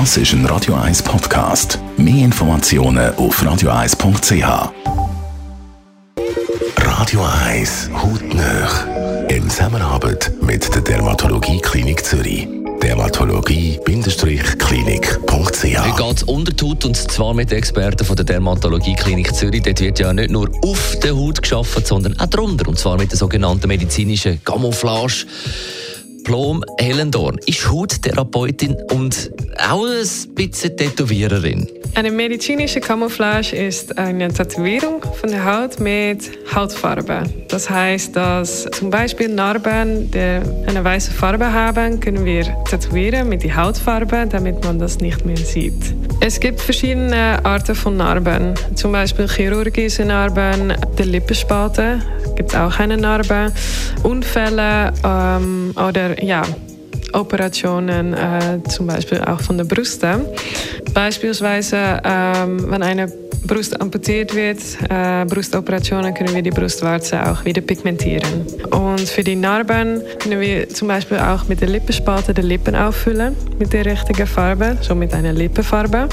Das ist ein Radio 1 Podcast. Mehr Informationen auf radio1.ch. Radio 1 Hautnöch. In Zusammenarbeit mit der Dermatologie Klinik Zürich. Dermatologie-klinik.ch Heute geht es unter die Haut und zwar mit den Experten von der Dermatologie Klinik Zürich. Dort wird ja nicht nur auf der Haut geschaffen, sondern auch drunter. Und zwar mit der sogenannten medizinischen Camouflage. Plom Hellendorn ist Hauttherapeutin und auch ein bisschen Tätowiererin. Eine medizinische Camouflage ist eine Tätowierung von der Haut mit Hautfarbe. Das heißt, dass zum Beispiel Narben, die eine weiße Farbe haben, können wir tätowieren mit der Hautfarbe, damit man das nicht mehr sieht. Es gibt verschiedene Arten von Narben, zum Beispiel chirurgische Narben, der Lippenspalte gibt auch eine Narbe, Unfälle ähm, oder ja, Operationen, äh, zum Beispiel auch von der Brüste. Beispielsweise, ähm, wenn eine Brust amputiert wird, äh, Brustoperationen, können wir die Brustwarze auch wieder pigmentieren. Und für die Narben können wir zum Beispiel auch mit der Lippenspalte die Lippen auffüllen mit der richtigen Farbe, so mit einer Lippenfarbe.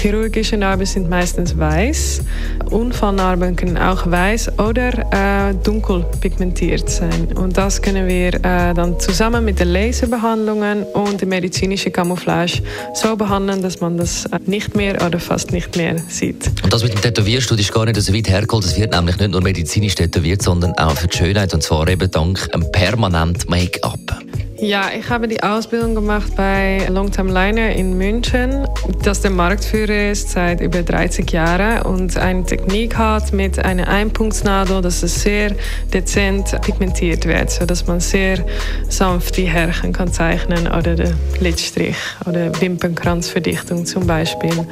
Chirurgische Narben sind meistens weiß. Unfallnarben können auch weiß oder äh, dunkel pigmentiert sein. Und das können wir äh, dann zusammen mit den Laserbehandlungen und der medizinischen Camouflage so behandeln, dass man das nicht mehr oder fast nicht mehr sieht. Und das mit dem Tätowierstudio ist gar nicht so weit hergeholt. Es wird nämlich nicht nur medizinisch tätowiert, sondern auch für die Schönheit und zwar eben dank einem permanent Make-up. Ja, ich habe die Ausbildung gemacht bei Longtime Liner in München, das der Marktführer ist seit über 30 Jahren und eine Technik hat mit einer Einpunktsnadel, dass es sehr dezent pigmentiert wird, sodass man sehr sanft die Härchen kann zeichnen oder den Lidstrich oder Wimpernkranzverdichtung zum Beispiel.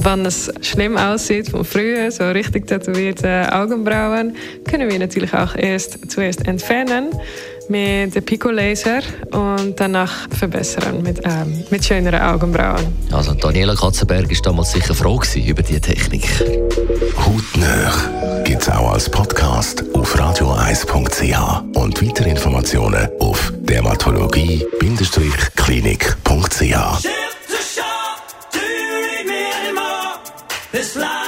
Wenn es schlimm aussieht von früher, so richtig tätowierte Augenbrauen, können wir natürlich auch erst zuerst entfernen mit dem Pico-Laser und danach verbessern mit, ähm, mit schöneren Augenbrauen. Also Daniela Katzenberg ist damals sicher froh über diese Technik. Hautnöch gibt es auch als Podcast auf radioeis.ch und weitere Informationen auf dermatologie-klinik.ch.